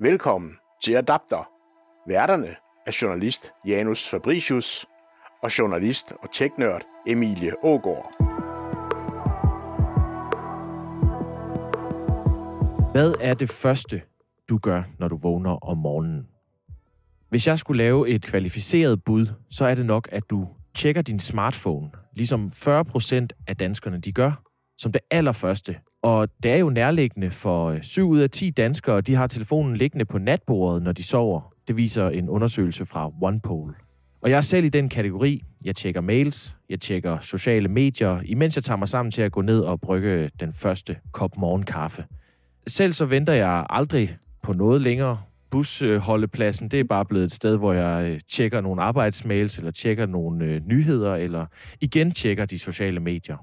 Velkommen til Adapter. Værterne er journalist Janus Fabricius og journalist og teknørd Emilie Ågård. Hvad er det første, du gør, når du vågner om morgenen? Hvis jeg skulle lave et kvalificeret bud, så er det nok, at du tjekker din smartphone, ligesom 40% af danskerne de gør, som det allerførste. Og det er jo nærliggende for øh, 7 ud af 10 danskere, de har telefonen liggende på natbordet, når de sover. Det viser en undersøgelse fra OnePoll. Og jeg er selv i den kategori. Jeg tjekker mails, jeg tjekker sociale medier, imens jeg tager mig sammen til at gå ned og brygge den første kop morgenkaffe. Selv så venter jeg aldrig på noget længere. Busholdepladsen, det er bare blevet et sted, hvor jeg øh, tjekker nogle arbejdsmails, eller tjekker nogle øh, nyheder, eller igen tjekker de sociale medier.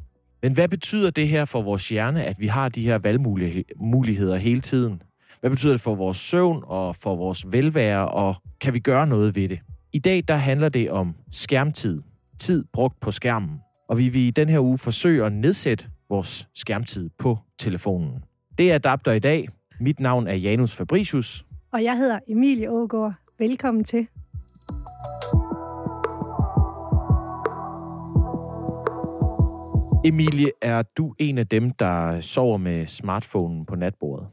Men hvad betyder det her for vores hjerne, at vi har de her valgmuligheder hele tiden? Hvad betyder det for vores søvn og for vores velvære, og kan vi gøre noget ved det? I dag der handler det om skærmtid. Tid brugt på skærmen. Og vi vil i den her uge forsøge at nedsætte vores skærmtid på telefonen. Det er Adapter i dag. Mit navn er Janus Fabricius. Og jeg hedder Emilie Ågaard. Velkommen til. Emilie, er du en af dem, der sover med smartphonen på natbordet?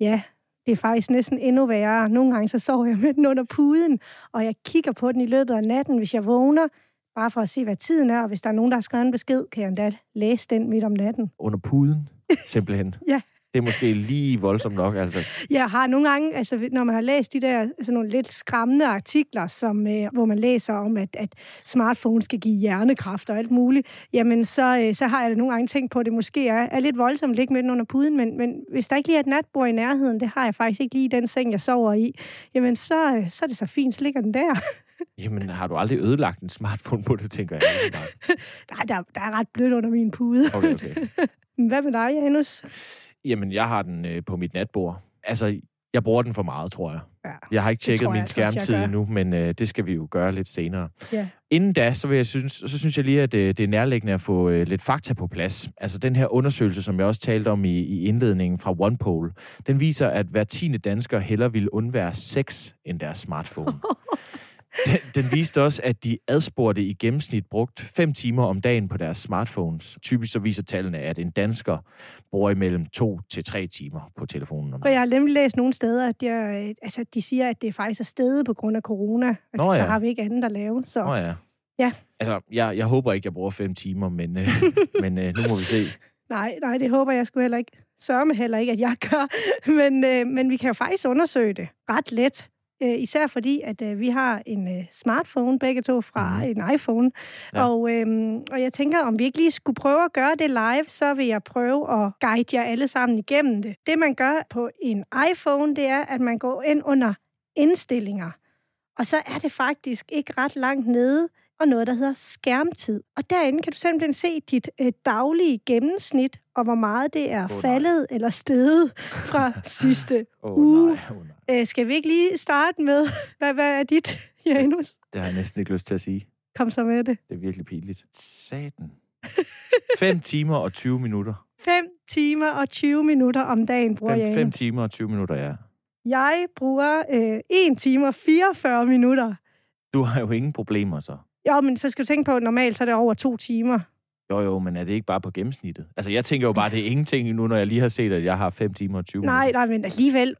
Ja, det er faktisk næsten endnu værre. Nogle gange så sover jeg med den under puden, og jeg kigger på den i løbet af natten, hvis jeg vågner, bare for at se, hvad tiden er, og hvis der er nogen, der har skrevet en besked, kan jeg endda læse den midt om natten. Under puden, simpelthen? ja det er måske lige voldsomt nok, altså. Jeg har nogle gange, altså, når man har læst de der altså, nogle lidt skræmmende artikler, som, øh, hvor man læser om, at, at smartphones skal give hjernekræft og alt muligt, jamen så, øh, så har jeg da nogle gange tænkt på, at det måske er, er lidt voldsomt at ligge med den under puden, men, men hvis der ikke lige er et natbord i nærheden, det har jeg faktisk ikke lige i den seng, jeg sover i, jamen så, øh, så er det så fint, så ligger den der. Jamen, har du aldrig ødelagt en smartphone på det, tænker jeg? Nej, der, der er ret blødt under min pude. Okay, okay. Hvad med dig, Janus? Jamen, jeg har den øh, på mit natbord. Altså, jeg bruger den for meget, tror jeg. Ja, jeg har ikke tjekket min skærmtid endnu, men øh, det skal vi jo gøre lidt senere. Ja. Inden da, så, vil jeg synes, så synes jeg lige, at det, det er nærliggende at få øh, lidt fakta på plads. Altså den her undersøgelse, som jeg også talte om i, i indledningen fra OnePoll, den viser, at hver tiende dansker heller vil undvære sex end deres smartphone. Den, den viste også, at de adspurgte i gennemsnit brugt 5 timer om dagen på deres smartphones. Typisk så viser tallene, at en dansker bruger imellem 2 til 3 timer på telefonen. Om dagen. jeg har nemlig læst nogle steder, at de, altså, de siger, at det faktisk er stedet på grund af corona. Og Nå, ja. Så har vi ikke andet at lave. Så. Nå ja. Ja. Altså, jeg, jeg håber ikke, jeg bruger 5 timer, men, øh, men øh, nu må vi se. Nej, nej, det håber jeg sgu heller ikke. Sørme heller ikke, at jeg gør. Men, øh, men vi kan jo faktisk undersøge det ret let. Øh, især fordi, at øh, vi har en øh, smartphone, begge to fra mm. en iPhone. Ja. Og, øh, og jeg tænker, om vi ikke lige skulle prøve at gøre det live, så vil jeg prøve at guide jer alle sammen igennem det. Det, man gør på en iPhone, det er, at man går ind under indstillinger. Og så er det faktisk ikke ret langt nede, og noget, der hedder skærmtid. Og derinde kan du simpelthen se dit øh, daglige gennemsnit, og hvor meget det er oh, faldet eller steget fra sidste oh, uge. Nej, oh, nej. Øh, skal vi ikke lige starte med, hvad, hvad er dit, Janus? Det har jeg næsten ikke lyst til at sige. Kom så med det. Det er virkelig pinligt. Satan. 5 timer og 20 minutter. 5 timer og 20 minutter om dagen bruger jeg. 5 timer og 20 minutter, ja. Jeg bruger øh, 1 time og 44 minutter. Du har jo ingen problemer så. Jo, men så skal du tænke på, at normalt så er det over to timer. Jo, jo, men er det ikke bare på gennemsnittet? Altså, jeg tænker jo bare, det er ingenting nu, når jeg lige har set, at jeg har 5 timer og 20 minutter. Nej, nej, men alligevel,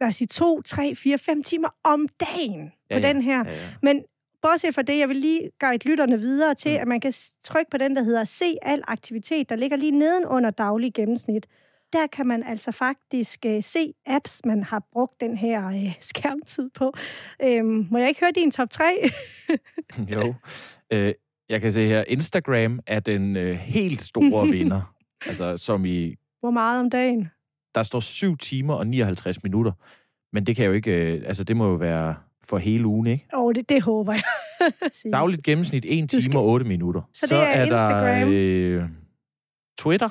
lad os sige 2, 3, 4, 5 timer om dagen på ja. den her. Ja, ja. Men bortset fra det, jeg vil lige guide lytterne videre til, mm. at man kan trykke på den, der hedder Se al aktivitet, der ligger lige nedenunder daglig gennemsnit der kan man altså faktisk øh, se apps, man har brugt den her øh, skærmtid på. Øhm, må jeg ikke høre din top 3? jo. Øh, jeg kan se her, Instagram er den øh, helt store vinder. altså som i... Hvor meget om dagen? Der står 7 timer og 59 minutter. Men det kan jo ikke... Øh, altså det må jo være for hele ugen, ikke? Åh, oh, det, det håber jeg. Dagligt gennemsnit 1 time skal... og 8 minutter. Så, Så det er, er Instagram. der øh, Twitter,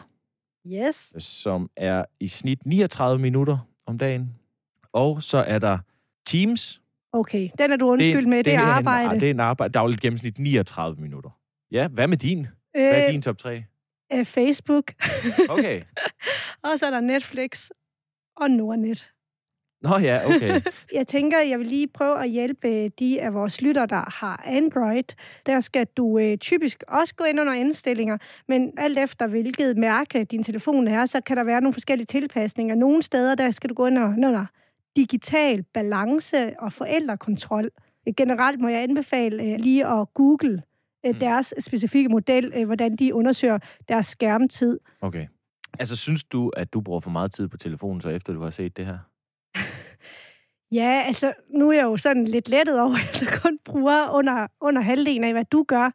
Yes. Som er i snit 39 minutter om dagen. Og så er der Teams. Okay, den er du undskyld med. Det, det er arbejde. En, det er en arbejde. Dagligt gennemsnit 39 minutter. Ja, hvad med din? Hvad er øh, din top 3? Øh, Facebook. Okay. og så er der Netflix og Nordnet. Nå ja, okay. Jeg tænker, jeg vil lige prøve at hjælpe de af vores lytter, der har Android. Der skal du øh, typisk også gå ind under indstillinger, men alt efter hvilket mærke din telefon er, så kan der være nogle forskellige tilpasninger. Nogle steder, der skal du gå under, under digital balance og forældrekontrol. Generelt må jeg anbefale øh, lige at google øh, mm. deres specifikke model, øh, hvordan de undersøger deres skærmtid. Okay. Altså, synes du, at du bruger for meget tid på telefonen, så efter du har set det her? Ja, altså, nu er jeg jo sådan lidt lettet over, at jeg så kun bruger under, under halvdelen af, hvad du gør.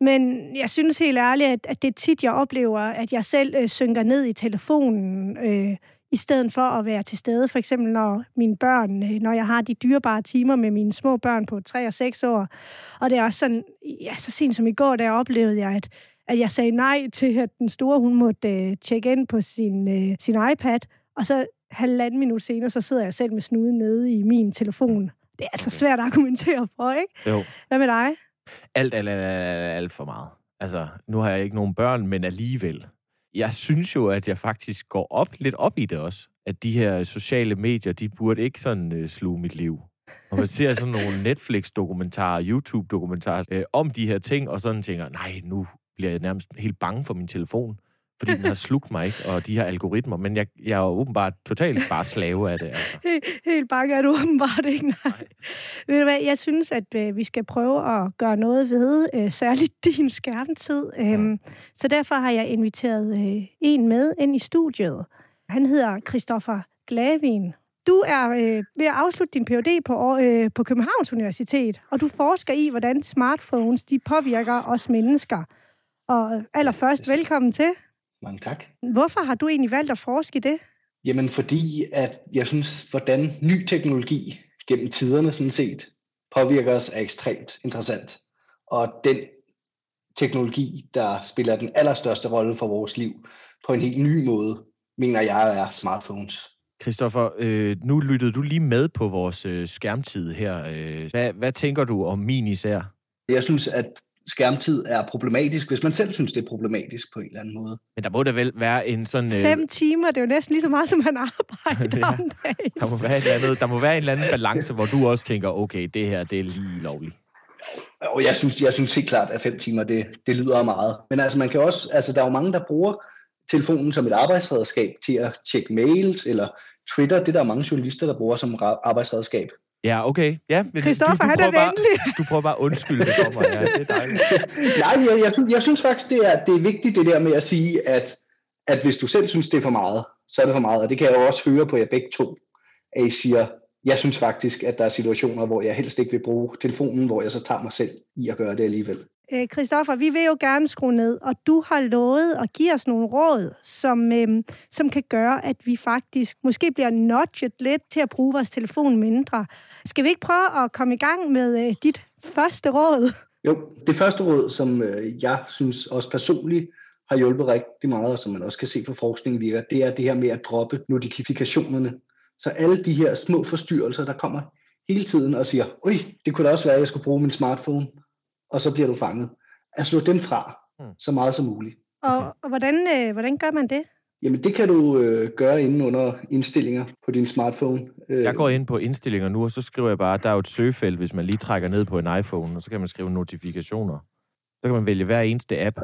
Men jeg synes helt ærligt, at, at det er tit, jeg oplever, at jeg selv øh, synker ned i telefonen, øh, i stedet for at være til stede. For eksempel når mine børn, øh, når jeg har de dyrebare timer med mine små børn på 3 og 6 år. Og det er også sådan, ja, så sent som i går, der oplevede jeg, at, at jeg sagde nej til, at den store, hun måtte øh, tjekke ind på sin, øh, sin iPad, og så halvanden minut senere, så sidder jeg selv med snuden nede i min telefon. Det er altså svært at argumentere for, ikke? Jo. Hvad med dig? Alt, alt, alt, alt, alt for meget. Altså, nu har jeg ikke nogen børn, men alligevel. Jeg synes jo, at jeg faktisk går op lidt op i det også. At de her sociale medier, de burde ikke sådan øh, sluge mit liv. Og man ser sådan nogle Netflix-dokumentarer, YouTube-dokumentarer øh, om de her ting, og sådan tænker, nej, nu bliver jeg nærmest helt bange for min telefon fordi den har slugt mig, ikke? Og de her algoritmer. Men jeg, jeg er jo åbenbart totalt bare slave af det. Altså. Helt, helt bange er du åbenbart ikke, nej. nej. Ved du hvad, jeg synes, at øh, vi skal prøve at gøre noget ved, øh, særligt din skærmtid. Øhm, ja. Så derfor har jeg inviteret øh, en med ind i studiet. Han hedder Christoffer Glavin. Du er øh, ved at afslutte din Ph.D. på, øh, på Københavns Universitet, og du forsker i, hvordan smartphones de påvirker os mennesker. Og allerførst, velkommen til. Mange tak. Hvorfor har du egentlig valgt at forske i det? Jamen fordi, at jeg synes, hvordan ny teknologi gennem tiderne sådan set påvirker os er ekstremt interessant. Og den teknologi, der spiller den allerstørste rolle for vores liv på en helt ny måde, mener jeg er smartphones. Christoffer, øh, nu lyttede du lige med på vores øh, skærmtid her. Øh, hvad, hvad tænker du om min især? Jeg synes, at skærmtid er problematisk, hvis man selv synes, det er problematisk på en eller anden måde. Men der må da vel være en sådan... Øh... Fem timer, det er jo næsten lige så meget, som man arbejder ja. om dagen. Der må, være et andet, der må være en eller anden balance, hvor du også tænker, okay, det her, det er lige lovligt. Og jeg synes, jeg synes helt klart, at fem timer, det, det lyder meget. Men altså, man kan også, altså, der er jo mange, der bruger telefonen som et arbejdsredskab til at tjekke mails, eller Twitter, det der er mange journalister, der bruger som arbejdsredskab. Ja, okay. Ja, Christoffer, han er venlig. Bare, du prøver bare at undskylde det for mig. Ja, det er dejligt. Nej, jeg, jeg, synes, jeg synes faktisk, det er, det er vigtigt det der med at sige, at, at hvis du selv synes, det er for meget, så er det for meget. Og det kan jeg jo også høre på jer begge to, at I siger, jeg synes faktisk, at der er situationer, hvor jeg helst ikke vil bruge telefonen, hvor jeg så tager mig selv i at gøre det alligevel. Kristoffer, Christoffer, vi vil jo gerne skrue ned, og du har lovet at give os nogle råd, som, øhm, som kan gøre, at vi faktisk måske bliver nudget lidt til at bruge vores telefon mindre. Skal vi ikke prøve at komme i gang med øh, dit første råd? Jo, det første råd, som øh, jeg synes også personligt har hjulpet rigtig meget, og som man også kan se fra forskningen virker, det er det her med at droppe notifikationerne. Så alle de her små forstyrrelser, der kommer hele tiden og siger, oj, det kunne da også være, at jeg skulle bruge min smartphone, og så bliver du fanget. At slå dem fra, hmm. så meget som muligt. Og, og hvordan, øh, hvordan gør man det? Jamen det kan du øh, gøre inde under indstillinger på din smartphone. Øh. Jeg går ind på indstillinger nu, og så skriver jeg bare, at der er jo et søgefelt, hvis man lige trækker ned på en iPhone, og så kan man skrive notifikationer. Så kan man vælge hver eneste app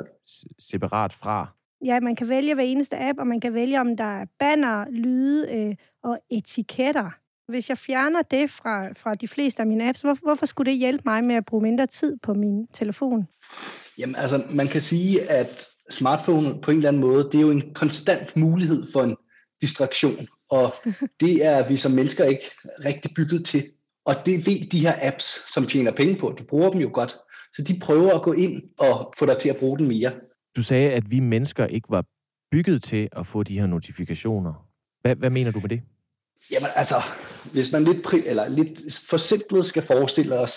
separat fra. Ja, man kan vælge hver eneste app, og man kan vælge, om der er banner, lyde øh, og etiketter. Hvis jeg fjerner det fra, fra de fleste af mine apps, hvor, hvorfor skulle det hjælpe mig med at bruge mindre tid på min telefon? Jamen altså, man kan sige, at smartphone på en eller anden måde, det er jo en konstant mulighed for en distraktion, og det er vi som mennesker ikke rigtig bygget til. Og det ved de her apps, som tjener penge på, du bruger dem jo godt, så de prøver at gå ind og få dig til at bruge den mere. Du sagde, at vi mennesker ikke var bygget til at få de her notifikationer. Hvad, hvad mener du med det? Jamen altså, hvis man lidt, pri- eller lidt forsimplet skal forestille os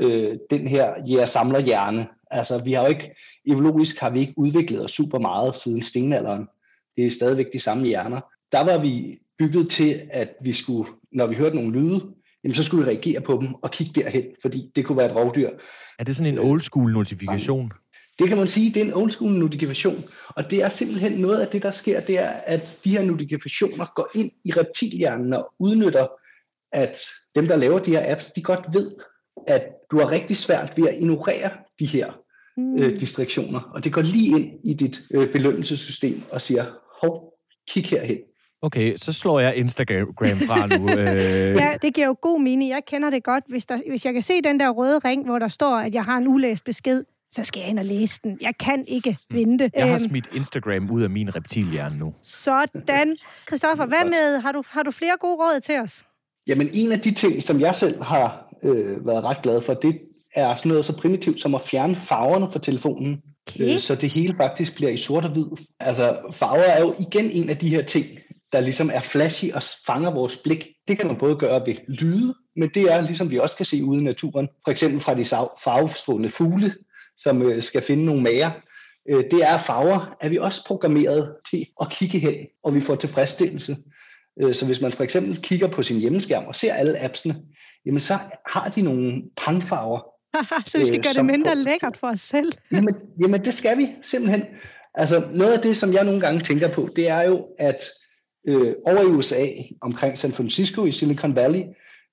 øh, den her jæger-samler hjerne, Altså, vi har jo ikke, evolutisk har vi ikke udviklet os super meget siden stenalderen. Det er stadigvæk de samme hjerner. Der var vi bygget til, at vi skulle, når vi hørte nogle lyde, jamen så skulle vi reagere på dem og kigge derhen, fordi det kunne være et rovdyr. Er det sådan en old school notifikation? Det kan man sige, det er en old school notifikation, og det er simpelthen noget af det, der sker, det er, at de her notifikationer går ind i reptilhjernen og udnytter, at dem, der laver de her apps, de godt ved, at du har rigtig svært ved at ignorere de her mm. øh, distraktioner, og det går lige ind i dit øh, belønnelsessystem og siger, hov, kig herhen. Okay, så slår jeg Instagram fra nu. Øh... Ja, det giver jo god mening. Jeg kender det godt. Hvis, der, hvis jeg kan se den der røde ring, hvor der står, at jeg har en ulæst besked, så skal jeg ind og læse den. Jeg kan ikke mm. vente. Jeg har. Øhm. smidt Instagram ud af min reptilhjerne nu. Sådan. Christoffer, hvad med, har du, har du flere gode råd til os? Jamen, en af de ting, som jeg selv har øh, været ret glad for, det er sådan noget så primitivt som at fjerne farverne fra telefonen. Okay. Øh, så det hele faktisk bliver i sort og hvid. Altså, farver er jo igen en af de her ting, der ligesom er flashy og fanger vores blik. Det kan man både gøre ved lyde, men det er ligesom vi også kan se ude i naturen. For eksempel fra de farvesvundne fugle, som øh, skal finde nogle mager. Øh, det er farver, er vi også programmeret til at kigge hen, og vi får tilfredsstillelse. Øh, så hvis man for eksempel kigger på sin hjemmeskærm og ser alle appsene, jamen så har de nogle pangfarver. så vi skal gøre det mindre for, lækkert for os selv. jamen, jamen det skal vi simpelthen. Altså noget af det, som jeg nogle gange tænker på, det er jo, at øh, over i USA, omkring San Francisco i Silicon Valley,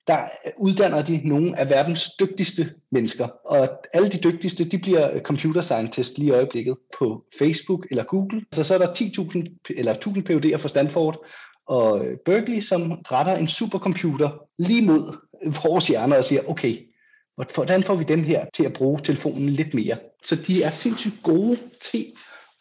der uddanner de nogle af verdens dygtigste mennesker. Og alle de dygtigste, de bliver computer scientist lige i øjeblikket på Facebook eller Google. Så så er der 10.000 eller 1000 PhD'er fra Stanford og Berkeley, som retter en supercomputer lige mod vores hjerner og siger, okay, hvordan får vi dem her til at bruge telefonen lidt mere? Så de er sindssygt gode til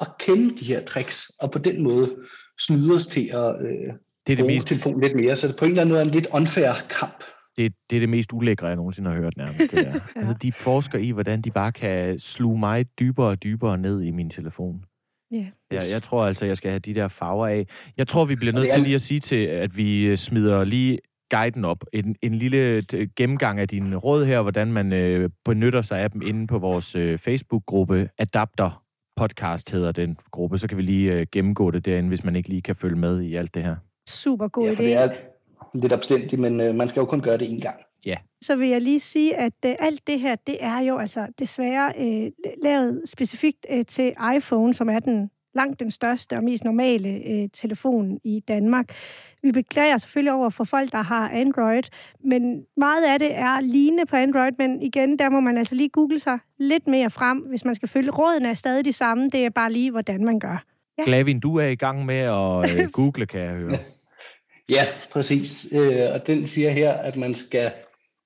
at kende de her tricks, og på den måde snyde os til at øh, det er det bruge mest... telefonen lidt mere. Så det på en eller anden måde er en lidt unfair kamp. Det, det er det mest ulækre, jeg nogensinde har hørt nærmest. Det ja. altså, de forsker i, hvordan de bare kan sluge mig dybere og dybere ned i min telefon. Yeah. Ja, jeg tror altså, jeg skal have de der farver af. Jeg tror, vi bliver nødt til lige at sige til, at vi øh, smider lige guiden op. En, en lille gennemgang af dine råd her, hvordan man øh, benytter sig af dem inde på vores øh, Facebook-gruppe Adapter Podcast hedder den gruppe. Så kan vi lige øh, gennemgå det derinde, hvis man ikke lige kan følge med i alt det her. Super god ja, idé. Det er lidt opstændigt, men øh, man skal jo kun gøre det én gang. Ja. Så vil jeg lige sige, at øh, alt det her, det er jo altså desværre øh, lavet specifikt øh, til iPhone, som er den langt den største og mest normale øh, telefon i Danmark. Vi beklager selvfølgelig over for folk, der har Android, men meget af det er lignende på Android, men igen, der må man altså lige google sig lidt mere frem, hvis man skal følge. Rådene er stadig de samme, det er bare lige, hvordan man gør. Ja. Glavin, du er i gang med at øh, google, kan jeg høre. Ja, præcis. Øh, og den siger her, at man skal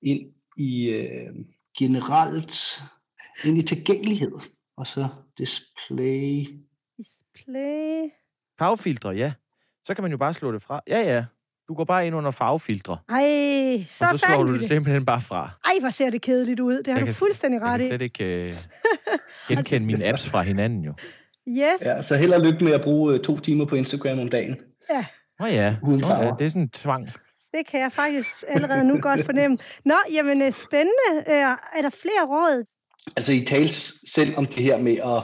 ind i øh, generelt, ind i tilgængelighed, og så display Display. Farvefiltre, ja. Så kan man jo bare slå det fra. Ja, ja. Du går bare ind under farvefiltre. Ej, så Og så slår du det, det simpelthen bare fra. Ej, hvor ser det kedeligt ud. Det har jeg du fuldstændig ret i. Jeg kan slet ikke uh, genkende mine apps fra hinanden jo. Yes. Ja, så held og lykke med at bruge uh, to timer på Instagram om dagen. Ja. Åh oh, ja. Uden farver. Oh, ja. Det er sådan en tvang. Det kan jeg faktisk allerede nu godt fornemme. Nå, jamen øh, spændende. Er der flere råd? Altså, I tales selv om det her med at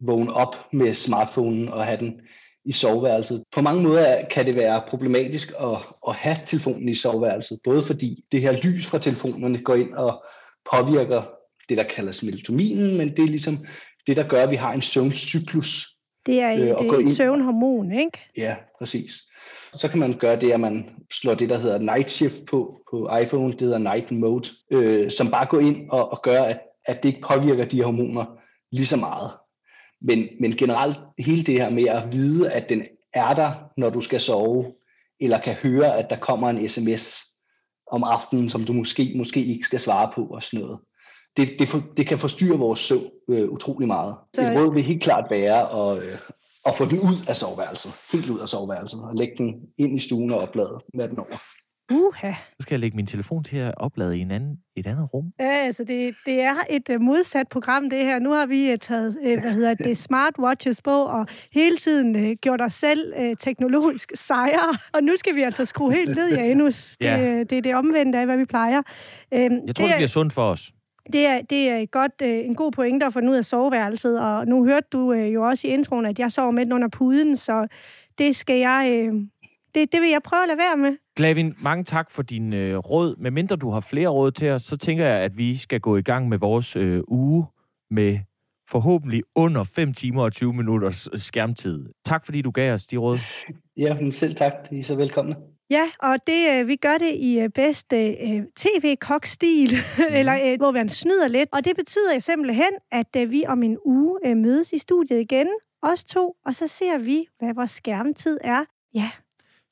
vågne op med smartphonen og have den i soveværelset. På mange måder kan det være problematisk at, at have telefonen i soveværelset, både fordi det her lys fra telefonerne går ind og påvirker det, der kaldes melatoninen, men det er ligesom det, der gør, at vi har en søvncyklus. Det er, øh, det er et søvnhormon, ikke? Ja, præcis. Så kan man gøre det, at man slår det, der hedder night shift på, på iPhone, det hedder night mode, øh, som bare går ind og, og gør, at, at det ikke påvirker de hormoner lige så meget. Men, men generelt hele det her med at vide, at den er der, når du skal sove, eller kan høre, at der kommer en sms om aftenen, som du måske, måske ikke skal svare på og sådan noget. Det, det, for, det kan forstyrre vores søvn øh, utrolig meget. Så... Et råd vil helt klart være at, øh, at få den ud af soveværelset, helt ud af soveværelset, og lægge den ind i stuen og oplade med den over. Uha. Så skal jeg lægge min telefon til at oplade i en anden, et andet rum. Ja, altså det, det er et uh, modsat program, det her. Nu har vi uh, taget, uh, hvad hedder det, smartwatches på, og hele tiden uh, gjort os selv uh, teknologisk sejre. Og nu skal vi altså skrue helt ned i anus. ja. det, det er det omvendte af, hvad vi plejer. Uh, jeg tror, det, det bliver sundt for os. Det er, det er godt, en god pointe at få den ud af soveværelset, og nu hørte du jo også i introen, at jeg sover med den under puden, så det skal jeg, det, det vil jeg prøve at lade være med. Glavin, mange tak for din øh, råd. Med mindre du har flere råd til os, så tænker jeg, at vi skal gå i gang med vores øh, uge med forhåbentlig under 5 timer og 20 minutters skærmtid. Tak fordi du gav os de råd. Ja, men selv tak. I er så velkomne. Ja, og det, øh, vi gør det i øh, bedste øh, tv-kokstil, mm. eller øh, hvor man snyder lidt. Og det betyder simpelthen, at øh, vi om en uge øh, mødes i studiet igen, os to, og så ser vi, hvad vores skærmtid er. Ja.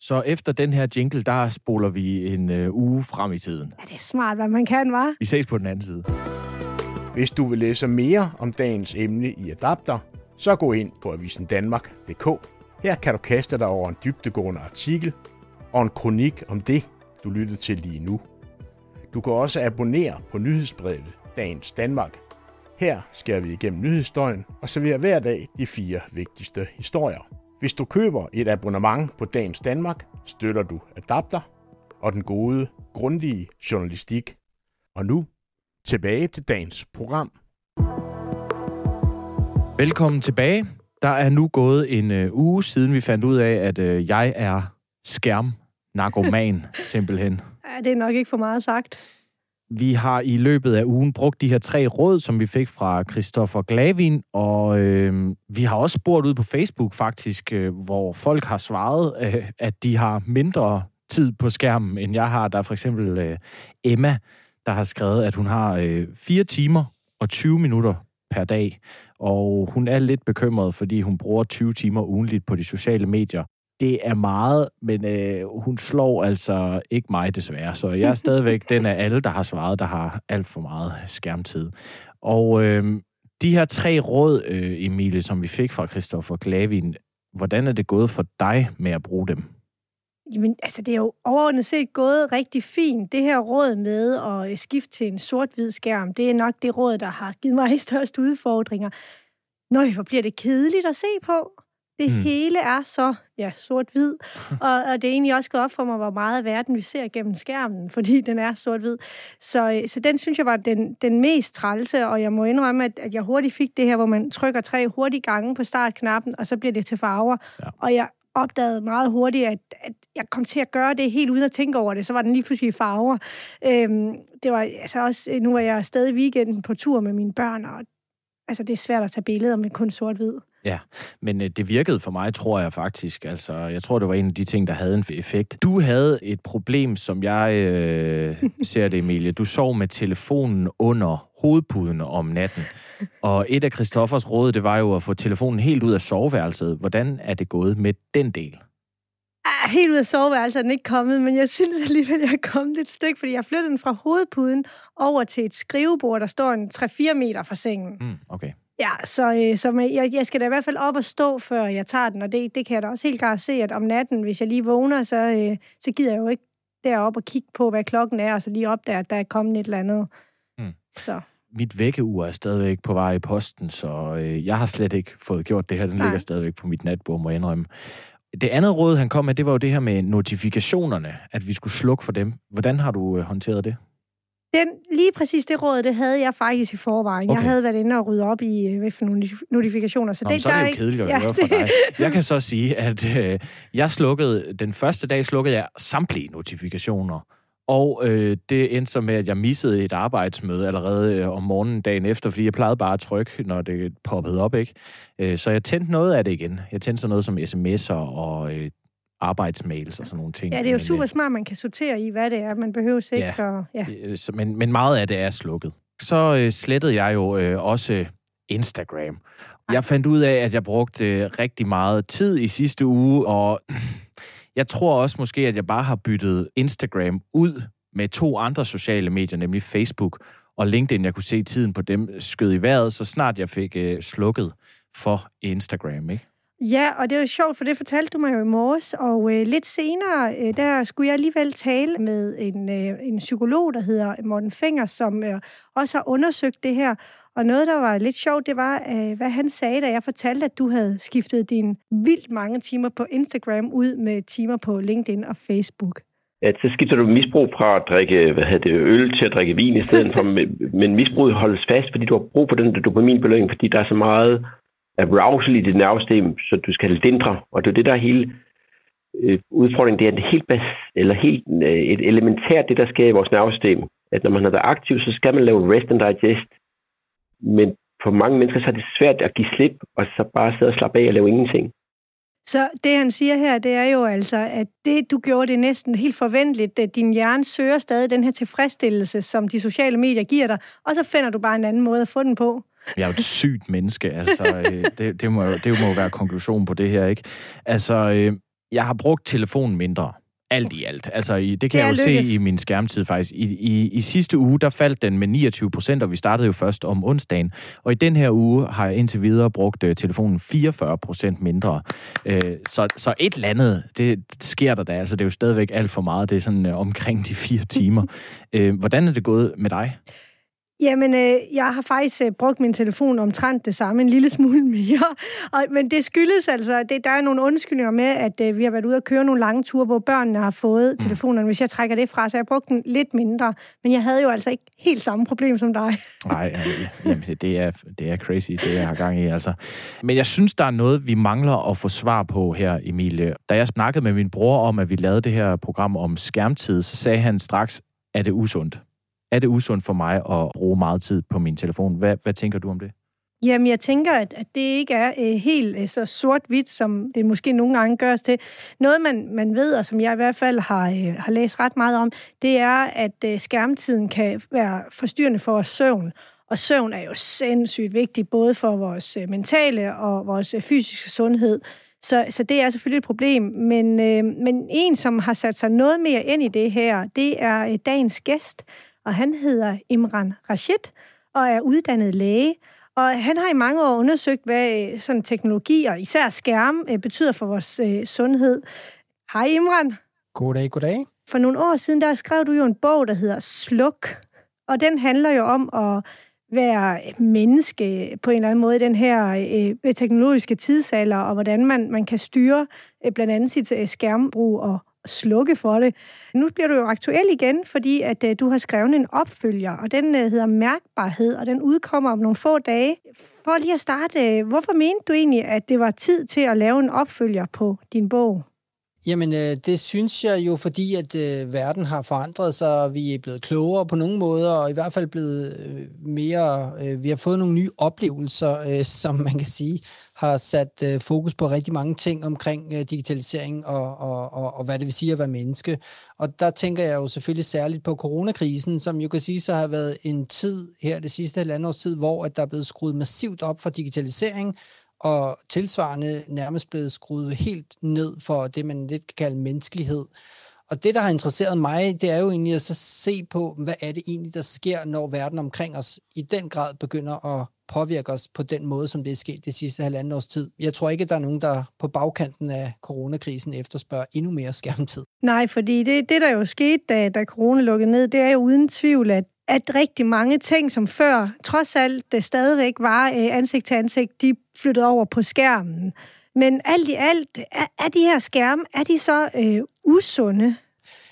Så efter den her jingle, der spoler vi en øh, uge frem i tiden. Ja, det er smart, hvad man kan, var. Vi ses på den anden side. Hvis du vil læse mere om dagens emne i Adapter, så gå ind på avisendanmark.dk. Her kan du kaste dig over en dybdegående artikel og en kronik om det, du lytter til lige nu. Du kan også abonnere på nyhedsbrevet Dagens Danmark. Her skærer vi igennem nyhedsstøjen og serverer hver dag de fire vigtigste historier. Hvis du køber et abonnement på Dagens Danmark, støtter du Adapter og den gode, grundige journalistik. Og nu tilbage til dagens program. Velkommen tilbage. Der er nu gået en øh, uge siden vi fandt ud af, at øh, jeg er skærm narkoman, simpelthen. Ja, det er nok ikke for meget sagt. Vi har i løbet af ugen brugt de her tre råd, som vi fik fra Christoffer Glavin, og øh, vi har også spurgt ud på Facebook faktisk, øh, hvor folk har svaret, øh, at de har mindre tid på skærmen, end jeg har. Der er for eksempel øh, Emma, der har skrevet, at hun har øh, 4 timer og 20 minutter per dag, og hun er lidt bekymret, fordi hun bruger 20 timer ugenligt på de sociale medier det er meget, men øh, hun slår altså ikke mig desværre. Så jeg er stadigvæk den af alle, der har svaret, der har alt for meget skærmtid. Og øh, de her tre råd, øh, Emilie, som vi fik fra Christoffer Glavin, hvordan er det gået for dig med at bruge dem? Jamen, altså, det er jo overordnet set gået rigtig fint. Det her råd med at skifte til en sort-hvid skærm, det er nok det råd, der har givet mig størst udfordringer. Nøj, hvor bliver det kedeligt at se på. Det mm. hele er så ja, sort-hvid, og, og det er egentlig også gået op for mig, hvor meget af verden vi ser gennem skærmen, fordi den er sort-hvid. Så, øh, så den synes jeg var den, den mest trælse, og jeg må indrømme, at, at jeg hurtigt fik det her, hvor man trykker tre hurtige gange på startknappen, og så bliver det til farver. Ja. Og jeg opdagede meget hurtigt, at, at jeg kom til at gøre det helt uden at tænke over det. Så var den lige pludselig farver. Øhm, det var altså også, nu var jeg stadig i weekenden på tur med mine børn, og altså, det er svært at tage billeder med kun sort-hvid. Ja, men øh, det virkede for mig, tror jeg faktisk. Altså, jeg tror, det var en af de ting, der havde en effekt. Du havde et problem, som jeg øh, ser det, Emilie. Du sov med telefonen under hovedpuden om natten. Og et af Christoffers råd, det var jo at få telefonen helt ud af soveværelset. Hvordan er det gået med den del? Ah, helt ud af soveværelset er den ikke kommet, men jeg synes alligevel, jeg er kommet et stykke, fordi jeg flyttede den fra hovedpuden over til et skrivebord, der står en 3-4 meter fra sengen. Mm, okay. Ja, så, øh, så jeg, jeg skal da i hvert fald op og stå, før jeg tager den, og det, det kan jeg da også helt klart se, at om natten, hvis jeg lige vågner, så, øh, så gider jeg jo ikke derop og kigge på, hvad klokken er, og så lige opdage, at der er kommet et eller andet. Mm. Så. Mit vækkeur er stadigvæk på vej i posten, så øh, jeg har slet ikke fået gjort det her. Den Nej. ligger stadigvæk på mit natbord, må jeg indrømme. Det andet råd, han kom med, det var jo det her med notifikationerne, at vi skulle slukke for dem. Hvordan har du øh, håndteret det? Den, lige præcis det råd, det havde jeg faktisk i forvejen. Okay. Jeg havde været inde og rydde op i, øh, hvad for nogle notifikationer. Så, Nå, det, så er det jo ikke... kedeligt at ja, høre for dig. Jeg kan så sige, at øh, jeg slukkede, den første dag slukkede jeg samtlige notifikationer. Og øh, det endte så med, at jeg missede et arbejdsmøde allerede øh, om morgenen dagen efter, fordi jeg plejede bare at trykke, når det poppede op, ikke? Øh, så jeg tændte noget af det igen. Jeg tændte så noget som sms'er og øh, arbejdsmails og sådan nogle ting. Ja, det er jo men, super smart, man kan sortere i, hvad det er. Man behøver ikke ja, og, ja. Øh, men, men meget af det er slukket. Så øh, slettede jeg jo øh, også Instagram. Jeg fandt ud af, at jeg brugte øh, rigtig meget tid i sidste uge, og jeg tror også måske, at jeg bare har byttet Instagram ud med to andre sociale medier, nemlig Facebook og LinkedIn. Jeg kunne se tiden på dem skød i vejret, så snart jeg fik øh, slukket for Instagram, ikke? Ja, og det er jo sjovt, for det fortalte du mig jo i morges, og øh, lidt senere, øh, der skulle jeg alligevel tale med en, øh, en psykolog, der hedder Morten Finger, som øh, også har undersøgt det her. Og noget, der var lidt sjovt, det var, øh, hvad han sagde, da jeg fortalte, at du havde skiftet dine vildt mange timer på Instagram ud med timer på LinkedIn og Facebook. At så skifter du misbrug fra at drikke hvad hedder det, øl til at drikke vin i stedet for, men misbruget holdes fast, fordi du har brug for den der dopaminbelønning, fordi der er så meget arousal i dit nervesystem, så du skal lindre. Og det er det, der er hele øh, udfordringen. Det er det helt, bas, eller helt øh, et elementært, det der sker i vores nervesystem. At når man har været aktiv, så skal man lave rest and digest. Men for mange mennesker så er det svært at give slip, og så bare sidde og slappe af og lave ingenting. Så det, han siger her, det er jo altså, at det, du gjorde, det er næsten helt forventeligt. At din hjerne søger stadig den her tilfredsstillelse, som de sociale medier giver dig, og så finder du bare en anden måde at få den på. Jeg er jo et sygt menneske, altså. Øh, det, det, må, det må jo være konklusion på det her, ikke? Altså, øh, jeg har brugt telefonen mindre. Alt i alt. Altså, i, det kan det jeg jo lykkes. se i min skærmtid faktisk. I, i, I sidste uge, der faldt den med 29 procent, og vi startede jo først om onsdagen. Og i den her uge har jeg indtil videre brugt uh, telefonen 44 procent mindre. Uh, så, så et eller andet, det sker der da. Altså, det er jo stadigvæk alt for meget. Det er sådan uh, omkring de fire timer. Uh, hvordan er det gået med dig? Jamen, øh, jeg har faktisk øh, brugt min telefon omtrent det samme, en lille smule mere. Og, men det skyldes altså, det, der er nogle undskyldninger med, at øh, vi har været ude og køre nogle lange ture, hvor børnene har fået mm. telefonerne. Hvis jeg trækker det fra, så jeg har brugt den lidt mindre. Men jeg havde jo altså ikke helt samme problem som dig. Nej, jamen, det, er, det er crazy, det jeg har gang i. Altså. Men jeg synes, der er noget, vi mangler at få svar på her, Emilie. Da jeg snakkede med min bror om, at vi lavede det her program om skærmtid, så sagde han straks, at det er usundt er det usundt for mig at bruge meget tid på min telefon. Hvad, hvad tænker du om det? Jamen, jeg tænker, at, at det ikke er øh, helt øh, så sort-hvidt, som det måske nogle gange gøres til. Noget, man, man ved, og som jeg i hvert fald har, øh, har læst ret meget om, det er, at øh, skærmtiden kan være forstyrrende for vores søvn. Og søvn er jo sindssygt vigtig, både for vores øh, mentale og vores øh, fysiske sundhed. Så, så det er selvfølgelig et problem. Men, øh, men en, som har sat sig noget mere ind i det her, det er øh, dagens gæst, og han hedder Imran Rashid og er uddannet læge. Og han har i mange år undersøgt, hvad øh, sådan teknologi og især skærm øh, betyder for vores øh, sundhed. Hej Imran. Goddag, goddag. For nogle år siden, der skrev du jo en bog, der hedder Sluk. Og den handler jo om at være menneske på en eller anden måde i den her øh, teknologiske tidsalder, og hvordan man, man kan styre øh, blandt andet sit øh, skærmbrug og, slukke for det. Nu bliver du jo aktuel igen, fordi at øh, du har skrevet en opfølger, og den øh, hedder Mærkbarhed, og den udkommer om nogle få dage. For lige at starte, øh, hvorfor mente du egentlig, at det var tid til at lave en opfølger på din bog? Jamen, øh, det synes jeg jo, fordi at øh, verden har forandret sig, og vi er blevet klogere på nogle måder, og i hvert fald blevet øh, mere, øh, vi har fået nogle nye oplevelser, øh, som man kan sige, har sat øh, fokus på rigtig mange ting omkring øh, digitalisering og, og, og, og hvad det vil sige at være menneske. Og der tænker jeg jo selvfølgelig særligt på coronakrisen, som jo kan sige så har været en tid her det sidste halvandet års tid, hvor at der er blevet skruet massivt op for digitalisering, og tilsvarende nærmest blevet skruet helt ned for det, man lidt kan kalde menneskelighed. Og det, der har interesseret mig, det er jo egentlig at så se på, hvad er det egentlig, der sker, når verden omkring os i den grad begynder at påvirke os på den måde, som det er sket det sidste halvanden års tid. Jeg tror ikke, at der er nogen, der på bagkanten af coronakrisen efterspørger endnu mere skærmtid. Nej, fordi det, det der jo skete, da, da corona lukkede ned, det er jo uden tvivl, at at rigtig mange ting, som før, trods alt det stadigvæk var øh, ansigt til ansigt, de flyttede over på skærmen. Men alt i alt, er, er de her skærme, er de så øh, usunde?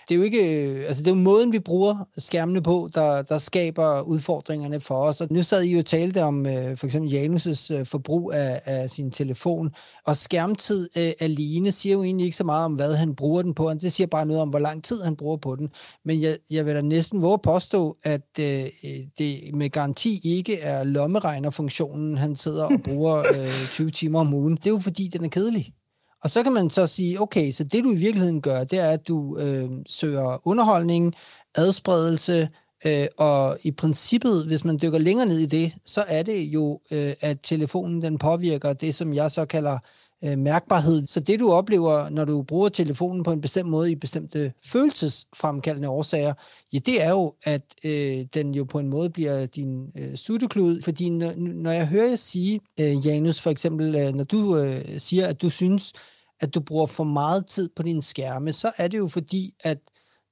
Det er jo ikke, øh, altså det er jo måden, vi bruger skærmene på, der, der skaber udfordringerne for os. Og nu sad I jo og talte om øh, for eksempel Janus' øh, forbrug af, af sin telefon, og skærmtid øh, alene siger jo egentlig ikke så meget om, hvad han bruger den på. Det siger bare noget om, hvor lang tid han bruger på den. Men jeg, jeg vil da næsten våge påstå, at øh, det med garanti ikke er lommeregnerfunktionen, han sidder og bruger øh, 20 timer om ugen. Det er jo fordi, den er kedelig. Og så kan man så sige, okay, så det du i virkeligheden gør, det er, at du øh, søger underholdning, adspredelse, øh, og i princippet, hvis man dykker længere ned i det, så er det jo, øh, at telefonen den påvirker det, som jeg så kalder øh, mærkbarhed. Så det du oplever, når du bruger telefonen på en bestemt måde i bestemte følelsesfremkaldende årsager, ja, det er jo, at øh, den jo på en måde bliver din øh, sutteklud. Fordi når, når jeg hører jer sige, øh, Janus, for eksempel, øh, når du øh, siger, at du synes, at du bruger for meget tid på din skærme, så er det jo fordi, at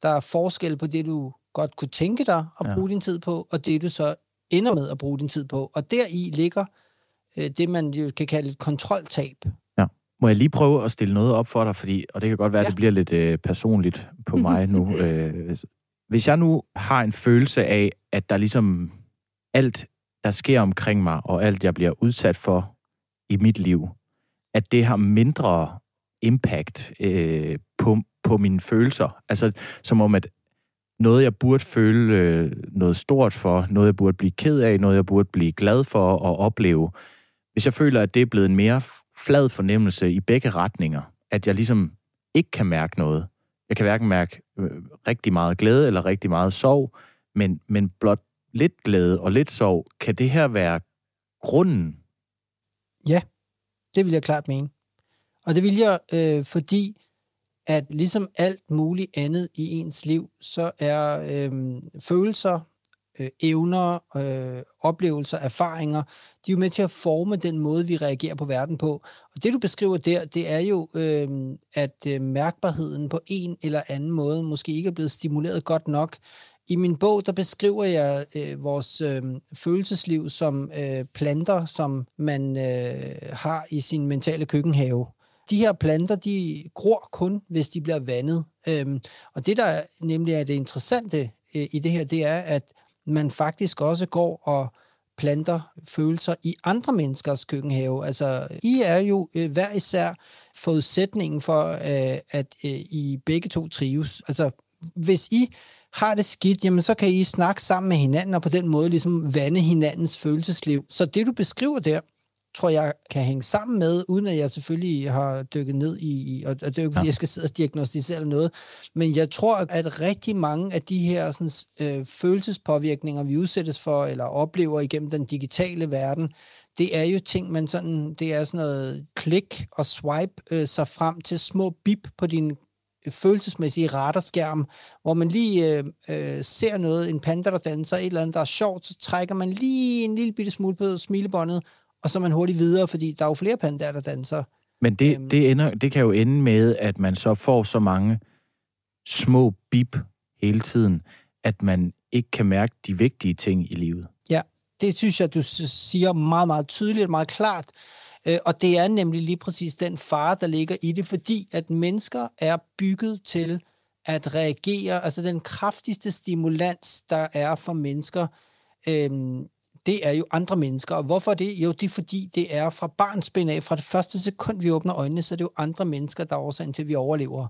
der er forskel på det, du godt kunne tænke dig at bruge ja. din tid på, og det, du så ender med at bruge din tid på. Og deri ligger øh, det, man jo kan kalde et kontroltab. Må jeg lige prøve at stille noget op for dig, fordi, og det kan godt være, ja. at det bliver lidt øh, personligt på mig nu. Øh, hvis jeg nu har en følelse af, at der ligesom alt, der sker omkring mig, og alt, jeg bliver udsat for i mit liv, at det har mindre impact øh, på, på mine følelser. Altså, som om, at noget, jeg burde føle øh, noget stort for, noget, jeg burde blive ked af, noget, jeg burde blive glad for at opleve. Hvis jeg føler, at det er blevet en mere flad fornemmelse i begge retninger, at jeg ligesom ikke kan mærke noget. Jeg kan hverken mærke øh, rigtig meget glæde eller rigtig meget sorg, men, men blot lidt glæde og lidt sorg. Kan det her være grunden? Ja, det vil jeg klart mene. Og det vil jeg, øh, fordi at ligesom alt muligt andet i ens liv, så er øh, følelser, øh, evner, øh, oplevelser, erfaringer, de er jo med til at forme den måde, vi reagerer på verden på. Og det, du beskriver der, det er jo, øh, at øh, mærkbarheden på en eller anden måde måske ikke er blevet stimuleret godt nok. I min bog, der beskriver jeg øh, vores øh, følelsesliv som øh, planter, som man øh, har i sin mentale køkkenhave de her planter, de gror kun, hvis de bliver vandet. Øhm, og det, der nemlig er det interessante øh, i det her, det er, at man faktisk også går og planter følelser i andre menneskers køkkenhave. Altså, I er jo øh, hver især forudsætningen for, øh, at øh, I begge to trives. Altså, hvis I har det skidt, jamen så kan I snakke sammen med hinanden, og på den måde ligesom vande hinandens følelsesliv. Så det, du beskriver der, tror jeg kan hænge sammen med, uden at jeg selvfølgelig har dykket ned i, og, og det er jo ikke, fordi jeg skal sidde og diagnostisere eller noget, men jeg tror, at rigtig mange af de her sådan, øh, følelsespåvirkninger, vi udsættes for, eller oplever igennem den digitale verden, det er jo ting, man sådan, det er sådan noget klik og swipe øh, sig frem til små bip på din følelsesmæssige radarskærm, hvor man lige øh, øh, ser noget, en panda, der danser, et eller andet, der er sjovt, så trækker man lige en lille bitte smule på smilebåndet, og så er man hurtigt videre, fordi der er jo flere pandaer, der danser. Men det, øhm, det, ender, det kan jo ende med, at man så får så mange små bip hele tiden, at man ikke kan mærke de vigtige ting i livet. Ja, det synes jeg, du siger meget, meget tydeligt og meget klart. Øh, og det er nemlig lige præcis den fare, der ligger i det, fordi at mennesker er bygget til at reagere, altså den kraftigste stimulans, der er for mennesker, øhm, det er jo andre mennesker. Og hvorfor det? Jo, det er fordi, det er fra barnsben af, fra det første sekund, vi åbner øjnene, så er det jo andre mennesker, der er årsagen til, at vi overlever.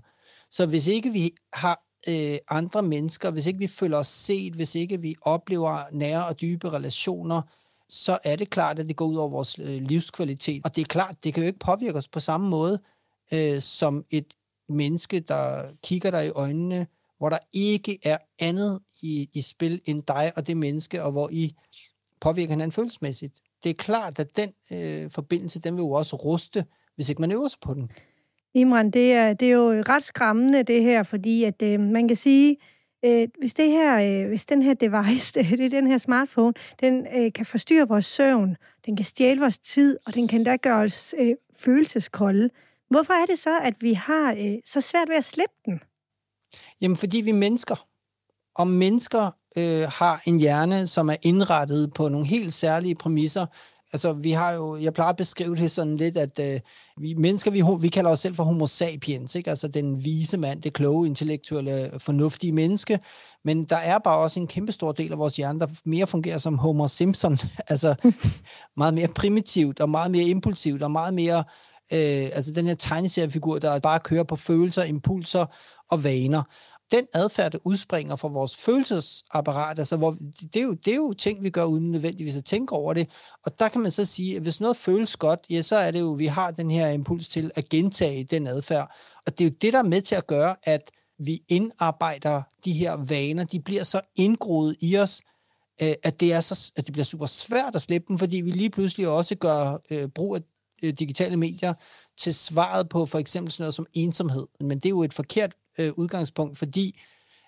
Så hvis ikke vi har øh, andre mennesker, hvis ikke vi føler os set, hvis ikke vi oplever nære og dybe relationer, så er det klart, at det går ud over vores øh, livskvalitet. Og det er klart, det kan jo ikke påvirke os på samme måde øh, som et menneske, der kigger dig i øjnene, hvor der ikke er andet i, i spil end dig og det menneske, og hvor I påvirker hinanden følelsesmæssigt. Det er klart, at den øh, forbindelse, den vil jo også ruste, hvis ikke man øver sig på den. Imran, det er, det er jo ret skræmmende, det her, fordi at øh, man kan sige, øh, hvis, det her, øh, hvis den her device, det er den her smartphone, den øh, kan forstyrre vores søvn, den kan stjæle vores tid, og den kan da gøre os øh, følelseskolde. Hvorfor er det så, at vi har øh, så svært ved at slippe den? Jamen, fordi vi er mennesker om mennesker øh, har en hjerne, som er indrettet på nogle helt særlige præmisser. Altså, vi har jo, jeg plejer at beskrive det sådan lidt, at øh, vi mennesker, vi, vi kalder os selv for homo sapiens, ikke? altså den vise mand, det kloge, intellektuelle, fornuftige menneske. Men der er bare også en kæmpe stor del af vores hjerne, der mere fungerer som Homer Simpson, altså meget mere primitivt og meget mere impulsivt og meget mere, øh, altså den her tegneseriefigur, der bare kører på følelser, impulser og vaner den adfærd, der udspringer fra vores følelsesapparat, altså hvor, det, er jo, det er jo ting, vi gør uden nødvendigvis at tænke over det. Og der kan man så sige, at hvis noget føles godt, ja, så er det jo, at vi har den her impuls til at gentage den adfærd. Og det er jo det, der er med til at gøre, at vi indarbejder de her vaner, de bliver så indgroet i os, øh, at det, er så, at det bliver super svært at slippe dem, fordi vi lige pludselig også gør øh, brug af øh, digitale medier til svaret på for eksempel sådan noget som ensomhed. Men det er jo et forkert øh, udgangspunkt, fordi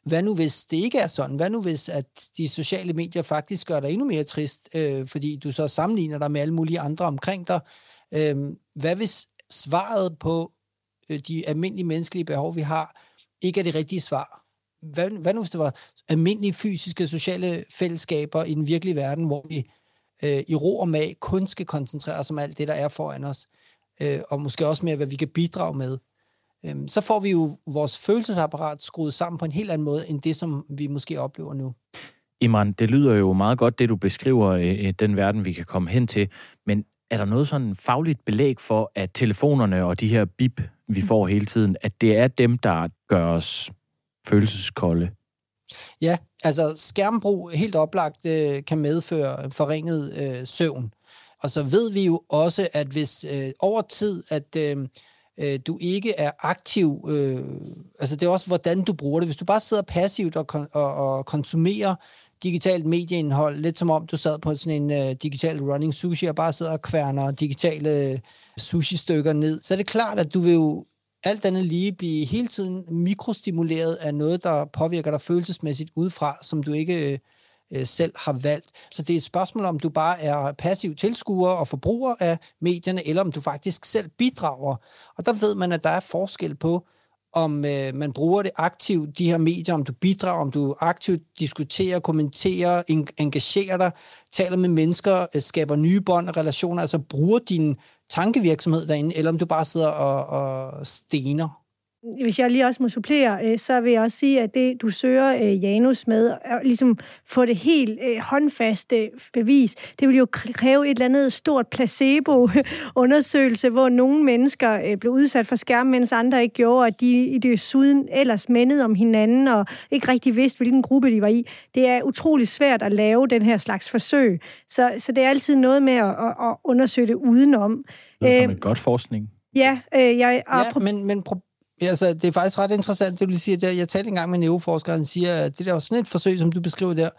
hvad nu hvis det ikke er sådan? Hvad nu hvis at de sociale medier faktisk gør dig endnu mere trist, øh, fordi du så sammenligner dig med alle mulige andre omkring dig? Øh, hvad hvis svaret på øh, de almindelige menneskelige behov, vi har, ikke er det rigtige svar? Hvad, hvad nu hvis det var almindelige fysiske sociale fællesskaber i den virkelige verden, hvor vi øh, i ro og mag kun skal koncentrere os om alt det, der er foran os, øh, og måske også mere, hvad vi kan bidrage med? Øhm, så får vi jo vores følelsesapparat skruet sammen på en helt anden måde, end det, som vi måske oplever nu. Imran, det lyder jo meget godt, det du beskriver, øh, den verden, vi kan komme hen til. Men er der noget sådan fagligt belæg for, at telefonerne og de her bip, vi får hele tiden, at det er dem, der gør os følelseskolde? Ja, altså skærmbrug helt oplagt øh, kan medføre forringet øh, søvn. Og så ved vi jo også, at hvis øh, over tid, at øh, øh, du ikke er aktiv, øh, altså det er også, hvordan du bruger det. Hvis du bare sidder passivt og, kon- og, og konsumerer digitalt medieindhold, lidt som om du sad på sådan en øh, digital running sushi og bare sidder og kværner digitale øh, sushi-stykker ned, så er det klart, at du vil jo alt andet lige blive hele tiden mikrostimuleret af noget, der påvirker dig følelsesmæssigt udefra, som du ikke øh, øh, selv har valgt. Så det er et spørgsmål om, du bare er passiv tilskuer og forbruger af medierne, eller om du faktisk selv bidrager. Og der ved man, at der er forskel på, om øh, man bruger det aktivt, de her medier, om du bidrager, om du aktivt diskuterer, kommenterer, en, engagerer dig, taler med mennesker, øh, skaber nye bånd og relationer, altså bruger din tankevirksomhed derinde, eller om du bare sidder og, og stener. Hvis jeg lige også må supplere, øh, så vil jeg også sige, at det, du søger øh, Janus med, at ligesom få det helt øh, håndfaste bevis, det vil jo kræve et eller andet stort placebo-undersøgelse, hvor nogle mennesker blev udsat for skærm, mens andre ikke gjorde, og de i det suden ellers mindede om hinanden, og ikke rigtig vidste, hvilken gruppe de var i. Det er utrolig svært at lave den her slags forsøg, så, så det er altid noget med at, at, undersøge det udenom. Det er som et godt forskning. Ja, øh, jeg... Ja, men, men Ja, altså, det er faktisk ret interessant, det du siger der. Jeg talte engang med neuroforskeren, siger, at det der var sådan et forsøg, som du beskriver der,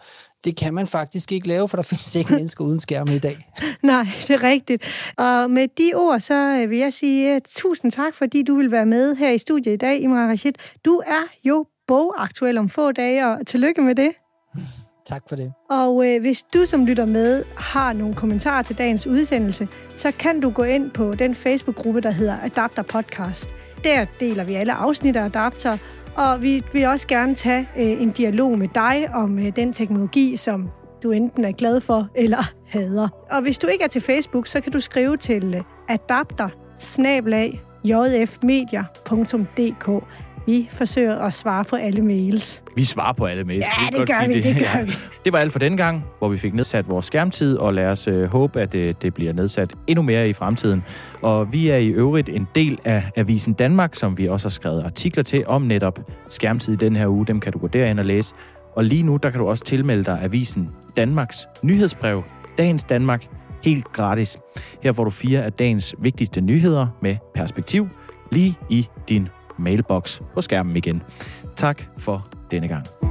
det kan man faktisk ikke lave, for der findes ikke mennesker uden skærme i dag. Nej, det er rigtigt. Og med de ord, så øh, vil jeg sige uh, tusind tak, fordi du vil være med her i studiet i dag, Imran Rashid. Du er jo bogaktuel om få dage, og tillykke med det. Tak for det. Og øh, hvis du som lytter med har nogle kommentarer til dagens udsendelse, så kan du gå ind på den Facebook-gruppe, der hedder Adapter Podcast. Der deler vi alle afsnit af Adapter, og vi vil også gerne tage øh, en dialog med dig om øh, den teknologi, som du enten er glad for eller hader. Og hvis du ikke er til Facebook, så kan du skrive til øh, adapter jfmedia.dk. Vi forsøger at svare på alle mails. Vi svarer på alle mails. Ja, det, det gør vi, det, det gør ja. vi. Det var alt for den gang, hvor vi fik nedsat vores skærmtid, og lad os øh, håbe, at øh, det bliver nedsat endnu mere i fremtiden. Og vi er i øvrigt en del af Avisen Danmark, som vi også har skrevet artikler til om netop skærmtid i den her uge. Dem kan du gå derind og læse. Og lige nu, der kan du også tilmelde dig Avisen Danmarks nyhedsbrev, Dagens Danmark, helt gratis. Her får du fire af dagens vigtigste nyheder med perspektiv, lige i din mailbox på skærmen igen. Tak for denne gang.